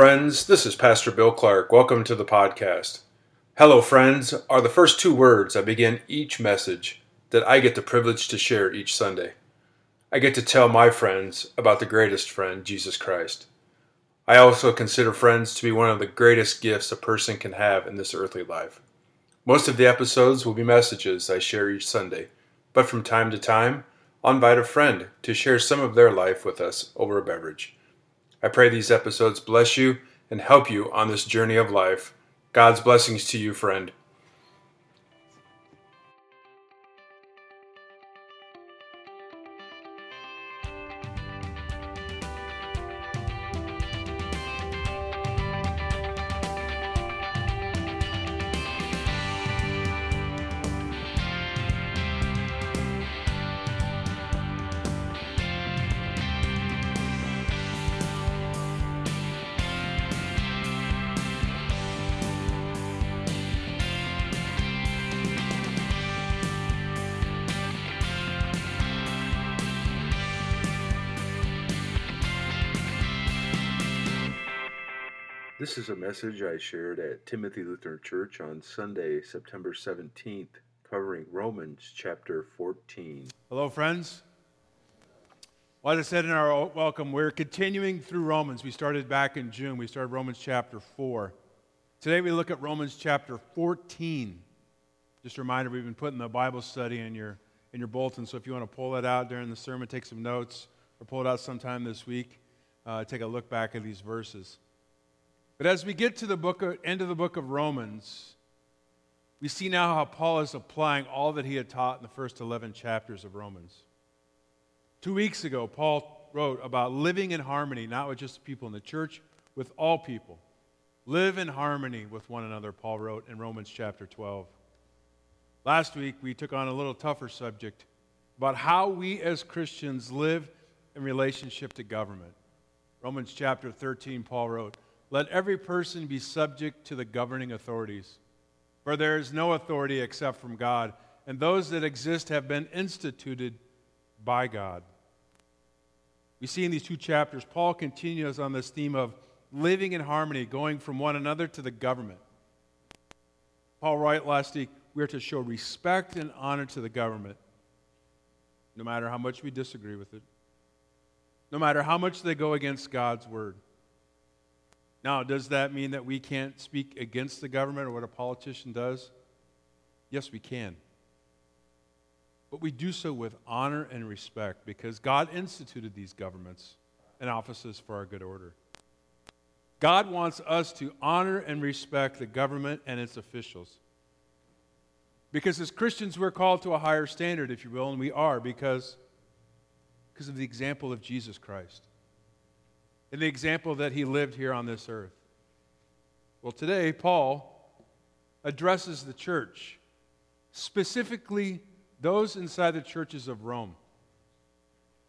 Friends. This is Pastor Bill Clark. Welcome to the podcast. Hello, friends are the first two words I begin each message that I get the privilege to share each Sunday. I get to tell my friends about the greatest friend, Jesus Christ. I also consider friends to be one of the greatest gifts a person can have in this earthly life. Most of the episodes will be messages I share each Sunday, but from time to time, I'll invite a friend to share some of their life with us over a beverage. I pray these episodes bless you and help you on this journey of life. God's blessings to you, friend. This is a message I shared at Timothy Lutheran Church on Sunday, September 17th, covering Romans chapter 14. Hello, friends. Well, as I said in our welcome, we're continuing through Romans. We started back in June. We started Romans chapter 4. Today we look at Romans chapter 14. Just a reminder, we've been putting the Bible study in your, in your bulletin, so if you want to pull that out during the sermon, take some notes, or pull it out sometime this week, uh, take a look back at these verses. But as we get to the book of, end of the book of Romans, we see now how Paul is applying all that he had taught in the first 11 chapters of Romans. Two weeks ago, Paul wrote about living in harmony, not with just the people in the church, with all people. Live in harmony with one another, Paul wrote in Romans chapter 12. Last week, we took on a little tougher subject about how we as Christians live in relationship to government. Romans chapter 13, Paul wrote, let every person be subject to the governing authorities. For there is no authority except from God, and those that exist have been instituted by God. We see in these two chapters, Paul continues on this theme of living in harmony, going from one another to the government. Paul wrote last week, we are to show respect and honor to the government, no matter how much we disagree with it, no matter how much they go against God's word. Now, does that mean that we can't speak against the government or what a politician does? Yes, we can. But we do so with honor and respect because God instituted these governments and offices for our good order. God wants us to honor and respect the government and its officials. Because as Christians, we're called to a higher standard, if you will, and we are because, because of the example of Jesus Christ and the example that he lived here on this earth. Well, today, Paul addresses the church, specifically those inside the churches of Rome.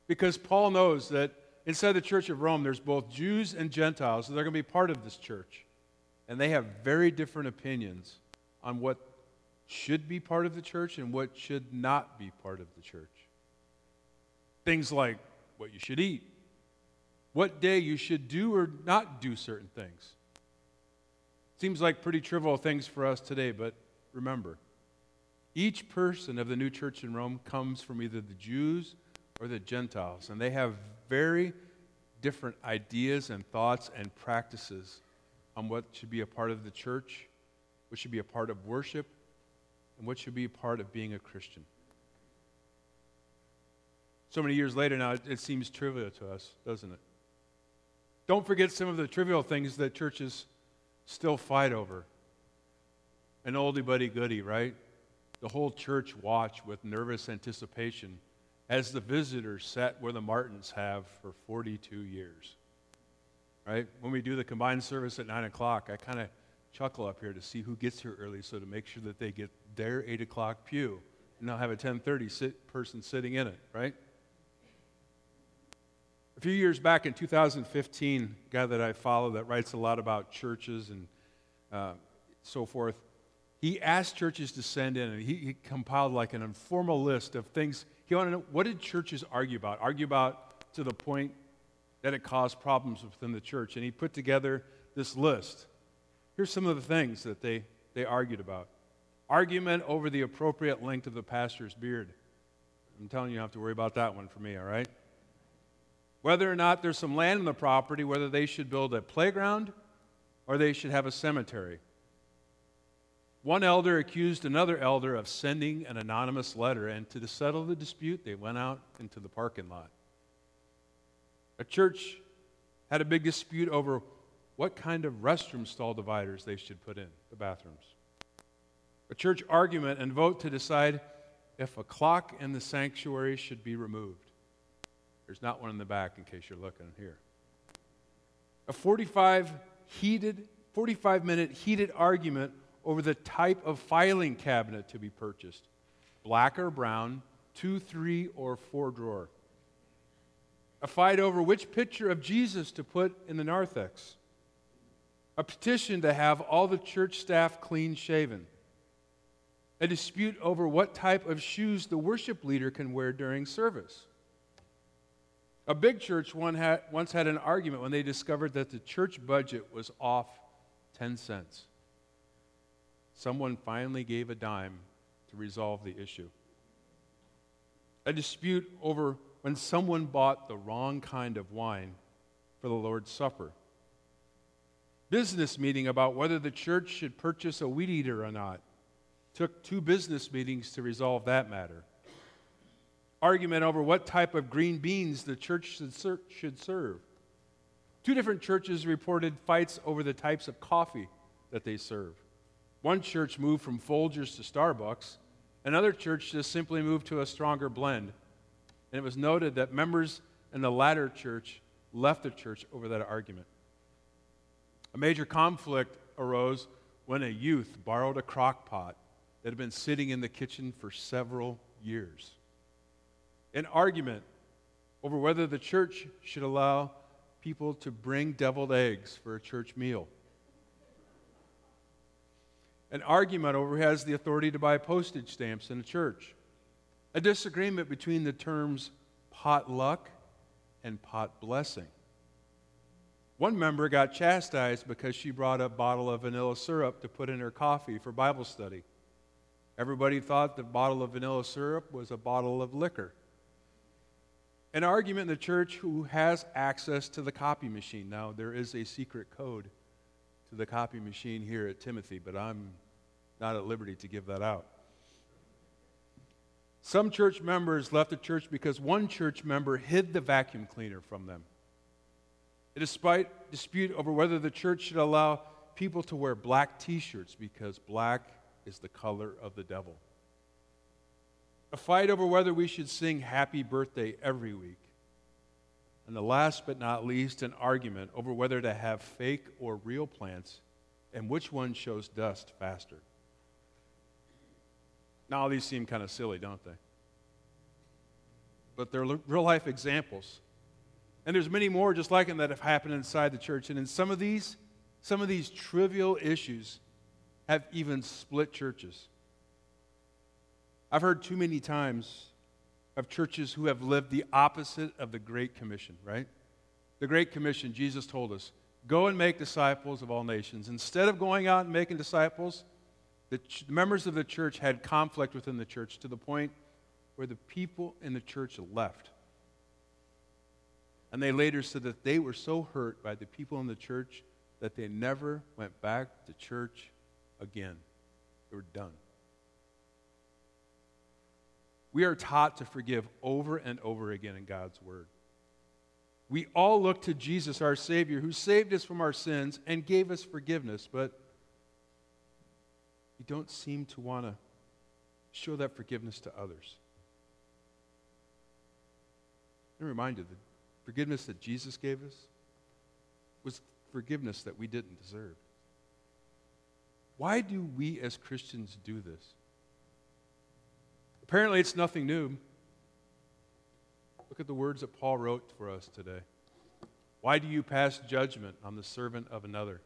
Because Paul knows that inside the church of Rome, there's both Jews and Gentiles, so they're going to be part of this church. And they have very different opinions on what should be part of the church and what should not be part of the church. Things like what you should eat, what day you should do or not do certain things. Seems like pretty trivial things for us today, but remember, each person of the new church in Rome comes from either the Jews or the Gentiles, and they have very different ideas and thoughts and practices on what should be a part of the church, what should be a part of worship, and what should be a part of being a Christian. So many years later now, it seems trivial to us, doesn't it? Don't forget some of the trivial things that churches still fight over. An oldie buddy goodie, right? The whole church watch with nervous anticipation as the visitors sat where the Martins have for 42 years. Right? When we do the combined service at 9 o'clock, I kind of chuckle up here to see who gets here early so to make sure that they get their 8 o'clock pew. And I'll have a 1030 sit, person sitting in it, right? A few years back in 2015, a guy that I follow that writes a lot about churches and uh, so forth, he asked churches to send in, and he, he, compiled like an informal list of things. He wanted to know what did churches argue about? Argue about to the point that it caused problems within the church. And he put together this list. Here's some of the things that they, they argued about argument over the appropriate length of the pastor's beard. I'm telling you, you don't have to worry about that one for me, all right? Whether or not there's some land in the property, whether they should build a playground or they should have a cemetery. One elder accused another elder of sending an anonymous letter, and to settle the dispute, they went out into the parking lot. A church had a big dispute over what kind of restroom stall dividers they should put in the bathrooms. A church argument and vote to decide if a clock in the sanctuary should be removed. There's not one in the back in case you're looking here. A 45 heated 45 minute heated argument over the type of filing cabinet to be purchased black or brown, two, three, or four drawer. A fight over which picture of Jesus to put in the narthex. A petition to have all the church staff clean shaven. A dispute over what type of shoes the worship leader can wear during service. A big church once had an argument when they discovered that the church budget was off 10 cents someone finally gave a dime to resolve the issue. A dispute over when someone bought the wrong kind of wine for the Lord's Supper. Business meeting about whether the church should purchase a weed eater or not. Took two business meetings to resolve that matter. Argument over what type of green beans the church should serve. Two different churches reported fights over the types of coffee that they serve. One church moved from Folgers to Starbucks. Another church just simply moved to a stronger blend. And it was noted that members in the latter church left the church over that argument. A major conflict arose when a youth borrowed a crock pot that had been sitting in the kitchen for several years. An argument over whether the church should allow people to bring deviled eggs for a church meal an argument over who has the authority to buy postage stamps in a church, a disagreement between the terms potluck and pot blessing. One member got chastised because she brought a bottle of vanilla syrup to put in her coffee for Bible study. Everybody thought the bottle of vanilla syrup was a bottle of liquor. An argument in the church who has access to the copy machine. Now, there is a secret code to the copy machine here at Timothy, but I'm not at liberty to give that out. Some church members left the church because one church member hid the vacuum cleaner from them. Despite dispute over whether the church should allow people to wear black t shirts because black is the color of the devil. A fight over whether we should sing happy birthday every week. And the last but not least, an argument over whether to have fake or real plants and which one shows dust faster. Now, these seem kind of silly, don't they? But they're real life examples. And there's many more just like them that have happened inside the church. And in some of these, some of these trivial issues have even split churches. I've heard too many times of churches who have lived the opposite of the Great Commission, right? The Great Commission, Jesus told us, go and make disciples of all nations. Instead of going out and making disciples, the, ch- members of the church had conflict within the church to the point where the people in the church left. And they later said that they were so hurt by the people in the church that they never went back to church again. They were done. We are taught to forgive over and over again in God's Word. We all look to Jesus, our Savior, who saved us from our sins and gave us forgiveness, but we don't seem to want to show that forgiveness to others. I'm reminded that forgiveness that Jesus gave us was forgiveness that we didn't deserve. Why do we as Christians do this? Apparently, it's nothing new. Look at the words that Paul wrote for us today. Why do you pass judgment on the servant of another?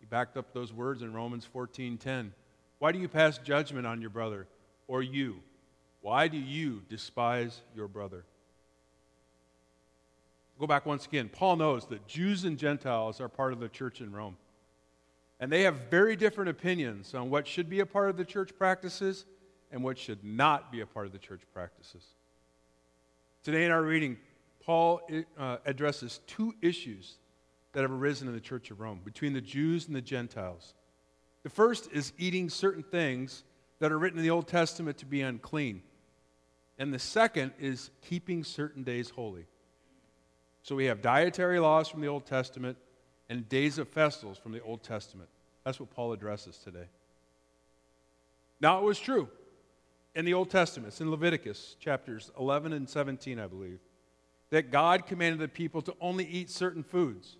He backed up those words in Romans 14:10. Why do you pass judgment on your brother or you? Why do you despise your brother? Go back once again. Paul knows that Jews and Gentiles are part of the church in Rome. And they have very different opinions on what should be a part of the church practices and what should not be a part of the church practices. Today in our reading, Paul uh, addresses two issues that have arisen in the church of Rome between the Jews and the Gentiles. The first is eating certain things that are written in the Old Testament to be unclean. And the second is keeping certain days holy. So we have dietary laws from the Old Testament and days of festivals from the Old Testament. That's what Paul addresses today. Now, it was true in the Old Testament, it's in Leviticus chapters 11 and 17, I believe, that God commanded the people to only eat certain foods.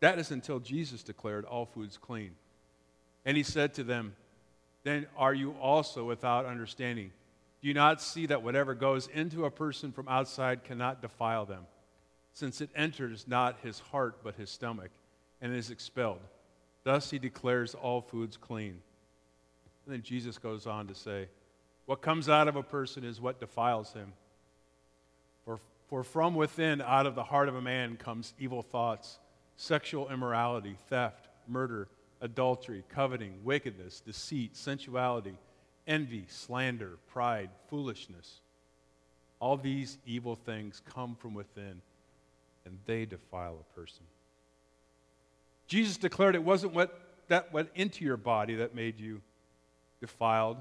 That is until Jesus declared all foods clean. And he said to them, Then are you also without understanding? Do you not see that whatever goes into a person from outside cannot defile them, since it enters not his heart but his stomach, and is expelled? Thus he declares all foods clean. And then Jesus goes on to say, What comes out of a person is what defiles him. For, for from within, out of the heart of a man, comes evil thoughts, sexual immorality, theft, murder, adultery, coveting, wickedness, deceit, sensuality envy, slander, pride, foolishness. All these evil things come from within, and they defile a person. Jesus declared it wasn't what that went into your body that made you defiled,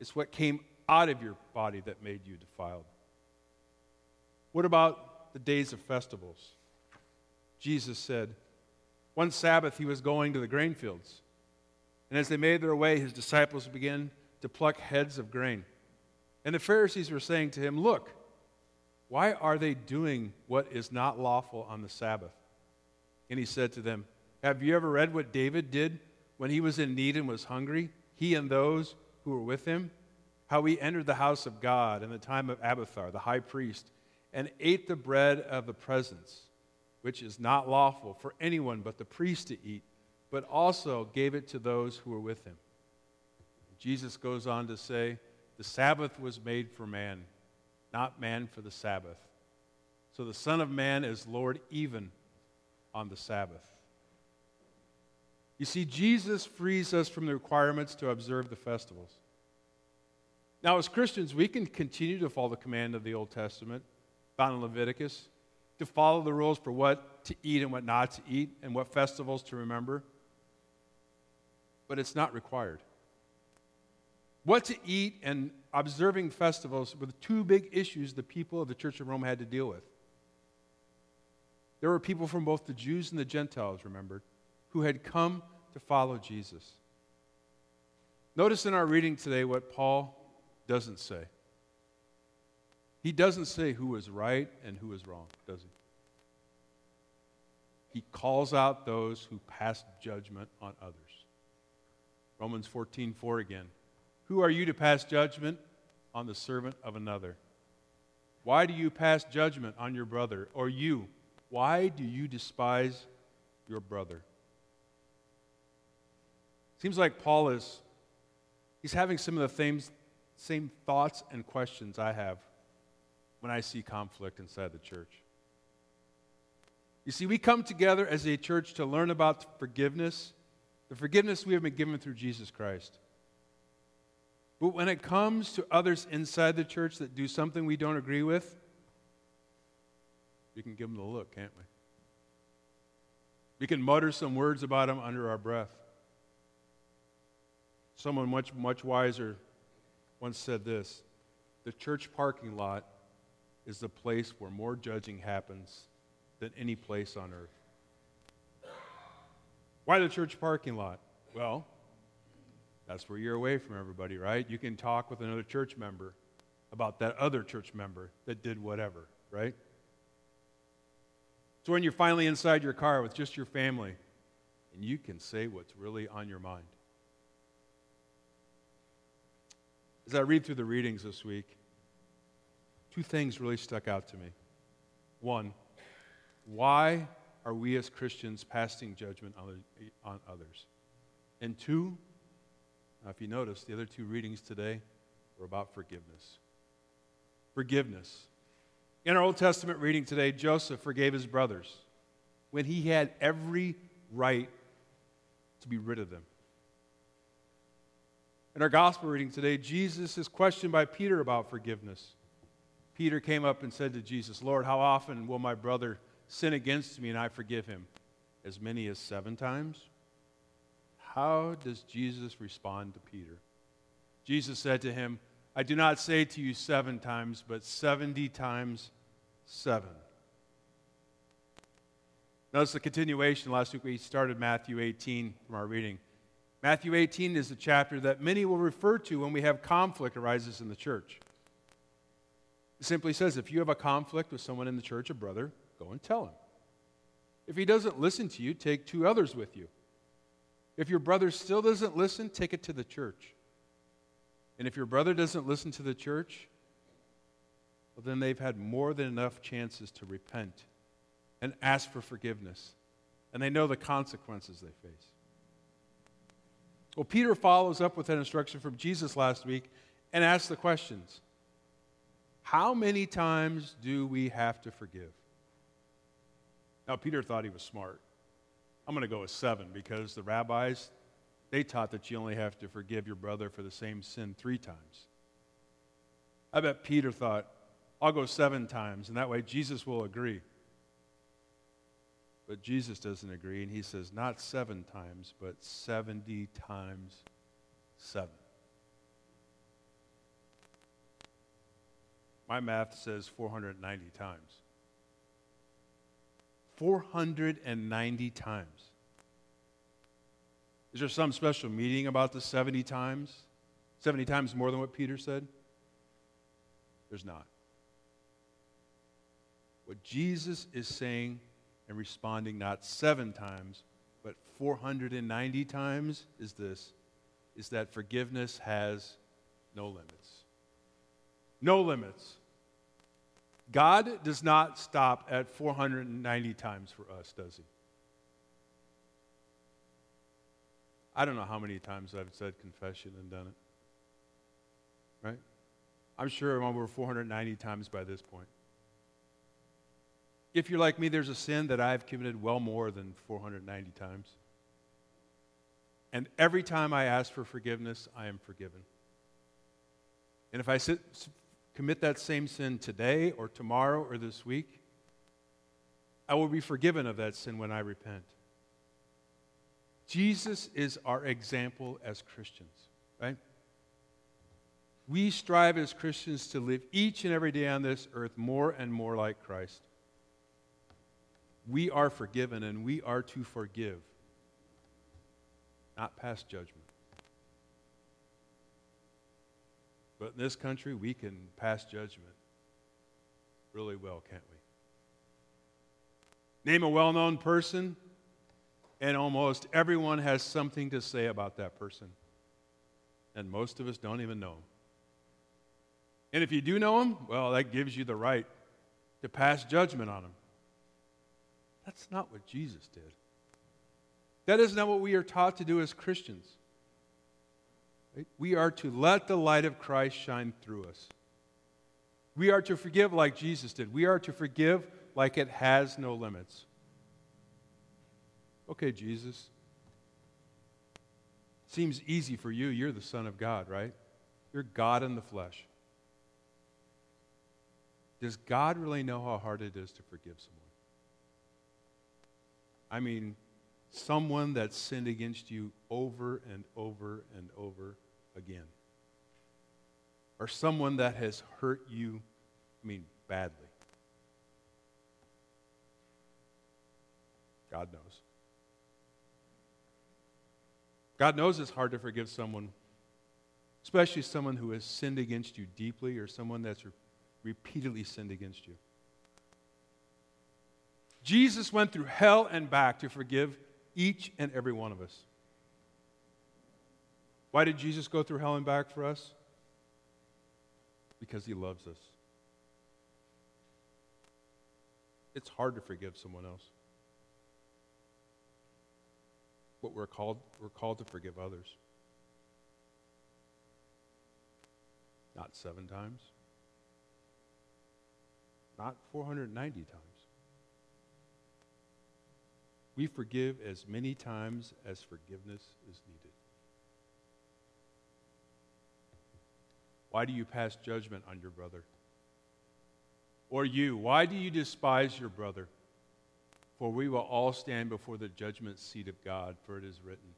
it's what came out of your body that made you defiled. What about the days of festivals? Jesus said, one Sabbath he was going to the grain fields. And as they made their way, his disciples began to pluck heads of grain. And the Pharisees were saying to him, Look, why are they doing what is not lawful on the Sabbath? And he said to them, Have you ever read what David did when he was in need and was hungry, he and those who were with him? How he entered the house of God in the time of Abiathar, the high priest, and ate the bread of the presence, which is not lawful for anyone but the priest to eat, but also gave it to those who were with him. Jesus goes on to say, The Sabbath was made for man, not man for the Sabbath. So the Son of Man is Lord even on the Sabbath. You see, Jesus frees us from the requirements to observe the festivals. Now, as Christians, we can continue to follow the command of the Old Testament, found in Leviticus, to follow the rules for what to eat and what not to eat, and what festivals to remember. But it's not required. What to eat and observing festivals were the two big issues the people of the Church of Rome had to deal with. There were people from both the Jews and the Gentiles, remembered, who had come to follow Jesus. Notice in our reading today what Paul doesn't say. He doesn't say who is right and who is wrong, does he? He calls out those who pass judgment on others. Romans 14, 4 again. Who are you to pass judgment on the servant of another? Why do you pass judgment on your brother? Or you, why do you despise your brother? Seems like Paul is he's having some of the same, same thoughts and questions I have when I see conflict inside the church. You see, we come together as a church to learn about forgiveness, the forgiveness we have been given through Jesus Christ. But when it comes to others inside the church that do something we don't agree with, we can give them the look, can't we? We can mutter some words about them under our breath. Someone much, much wiser once said this The church parking lot is the place where more judging happens than any place on earth. Why the church parking lot? Well, that's where you're away from everybody, right? You can talk with another church member about that other church member that did whatever, right? So when you're finally inside your car with just your family, and you can say what's really on your mind. As I read through the readings this week, two things really stuck out to me. One, why are we as Christians passing judgment on, others? And two, now, if you notice, the other two readings today were about forgiveness. Forgiveness. In our Old Testament reading today, Joseph forgave his brothers when he had every right to be rid of them. In our gospel reading today, Jesus is questioned by Peter about forgiveness. Peter came up and said to Jesus, Lord, how often will my brother sin against me and I forgive him? As many as seven times? How does Jesus respond to Peter? Jesus said to him, I do not say to you seven times, but 70 times seven. Notice the continuation. Last week we started Matthew 18 from our reading. Matthew 18 is a chapter that many will refer to when we have conflict arises in the church. It simply says if you have a conflict with someone in the church, a brother, go and tell him. If he doesn't listen to you, take two others with you. If your brother still doesn't listen, take it to the church. And if your brother doesn't listen to the church, well, then they've had more than enough chances to repent and ask for forgiveness. And they know the consequences they face. Well, Peter follows up with that instruction from Jesus last week and asks the questions How many times do we have to forgive? Now, Peter thought he was smart. I'm going to go with seven because the rabbis, they taught that you only have to forgive your brother for the same sin three times. I bet Peter thought, I'll go seven times, and that way Jesus will agree. But Jesus doesn't agree, and he says, not seven times, but 70 times seven. My math says 490 times. 490 times. Is there some special meaning about the 70 times? 70 times more than what Peter said? There's not. What Jesus is saying and responding not seven times, but 490 times is this is that forgiveness has no limits. No limits. God does not stop at 490 times for us, does he? I don't know how many times I've said confession and done it. Right? I'm sure I'm over 490 times by this point. If you're like me, there's a sin that I've committed well more than 490 times. And every time I ask for forgiveness, I am forgiven. And if I sit, commit that same sin today or tomorrow or this week, I will be forgiven of that sin when I repent. Jesus is our example as Christians, right? We strive as Christians to live each and every day on this earth more and more like Christ we are forgiven and we are to forgive, not pass judgment. But in this country, we can pass judgment really well, can't we? Name a well known person, and almost everyone has something to say about that person. And most of us don't even know him. And if you do know him, well, that gives you the right to pass judgment on him. That's not what Jesus did. That is not what we are taught to do as Christians. We are to let the light of Christ shine through us. We are to forgive like Jesus did. We are to forgive like it has no limits. Okay, Jesus. Seems easy for you. You're the Son of God, right? You're God in the flesh. Does God really know how hard it is to forgive someone? I mean, someone that sinned against you over and over and over again. Or someone that has hurt you, I mean, badly. God knows. God knows it's hard to forgive someone, especially someone who has sinned against you deeply or someone that's re- repeatedly sinned against you. Jesus went through hell and back to forgive each and every one of us. Why did Jesus go through hell and back for us? Because he loves us. It's hard to forgive someone else. But we're called, we're called to forgive others. Not seven times, not 490 times. We forgive as many times as forgiveness is needed. Why do you pass judgment on your brother? Or you, why do you despise your brother? For we will all stand before the judgment seat of God, for it is written,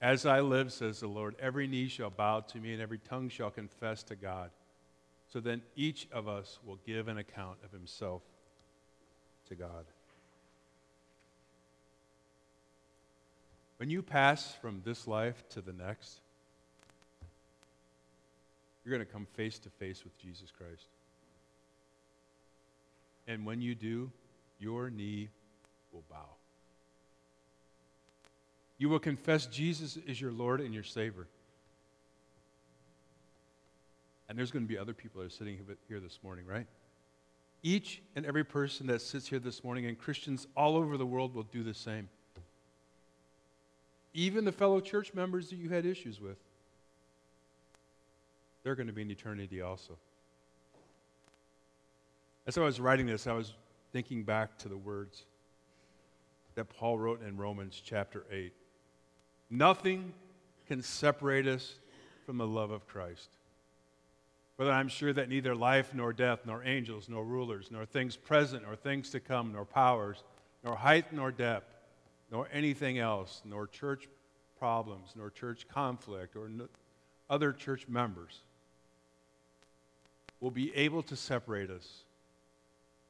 As I live, says the Lord, every knee shall bow to me, and every tongue shall confess to God. So then each of us will give an account of himself to God. When you pass from this life to the next, you're going to come face to face with Jesus Christ. And when you do, your knee will bow. You will confess Jesus is your Lord and your Savior. And there's going to be other people that are sitting here this morning, right? Each and every person that sits here this morning, and Christians all over the world will do the same. Even the fellow church members that you had issues with, they're going to be in eternity also. As I was writing this, I was thinking back to the words that Paul wrote in Romans chapter 8. Nothing can separate us from the love of Christ. Whether I'm sure that neither life nor death, nor angels, nor rulers, nor things present, nor things to come, nor powers, nor height nor depth, nor anything else, nor church problems, nor church conflict, or no, other church members will be able to separate us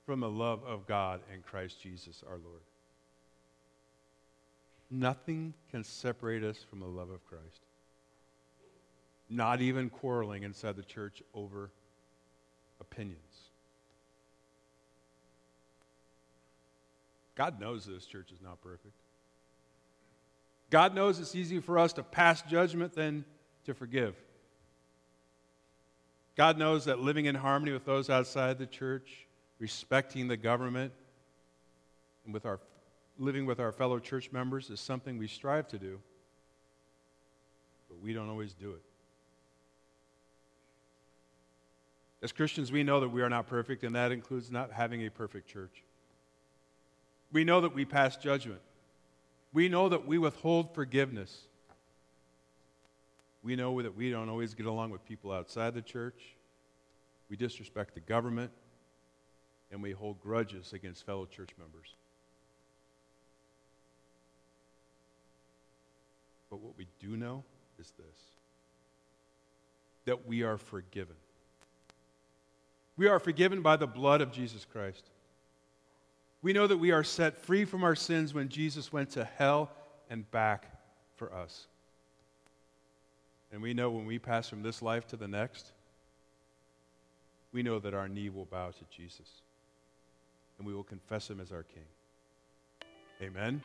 from the love of God and Christ Jesus our Lord. Nothing can separate us from the love of Christ. Not even quarreling inside the church over opinions. God knows this church is not perfect. God knows it's easier for us to pass judgment than to forgive. God knows that living in harmony with those outside the church, respecting the government, and with our living with our fellow church members is something we strive to do, but we don't always do it. As Christians, we know that we are not perfect, and that includes not having a perfect church. We know that we pass judgment. We know that we withhold forgiveness. We know that we don't always get along with people outside the church. We disrespect the government. And we hold grudges against fellow church members. But what we do know is this that we are forgiven. We are forgiven by the blood of Jesus Christ. We know that we are set free from our sins when Jesus went to hell and back for us. And we know when we pass from this life to the next, we know that our knee will bow to Jesus and we will confess him as our King. Amen.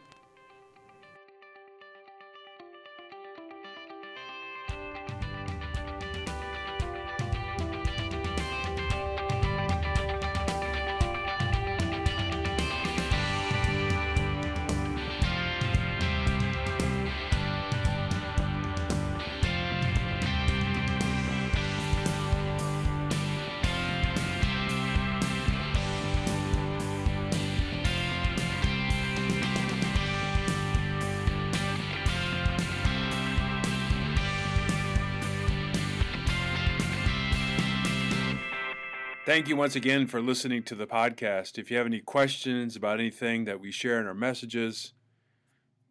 Thank you once again for listening to the podcast. If you have any questions about anything that we share in our messages,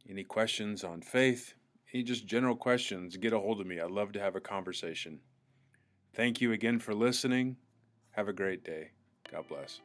any questions on faith, any just general questions, get a hold of me. I'd love to have a conversation. Thank you again for listening. Have a great day. God bless.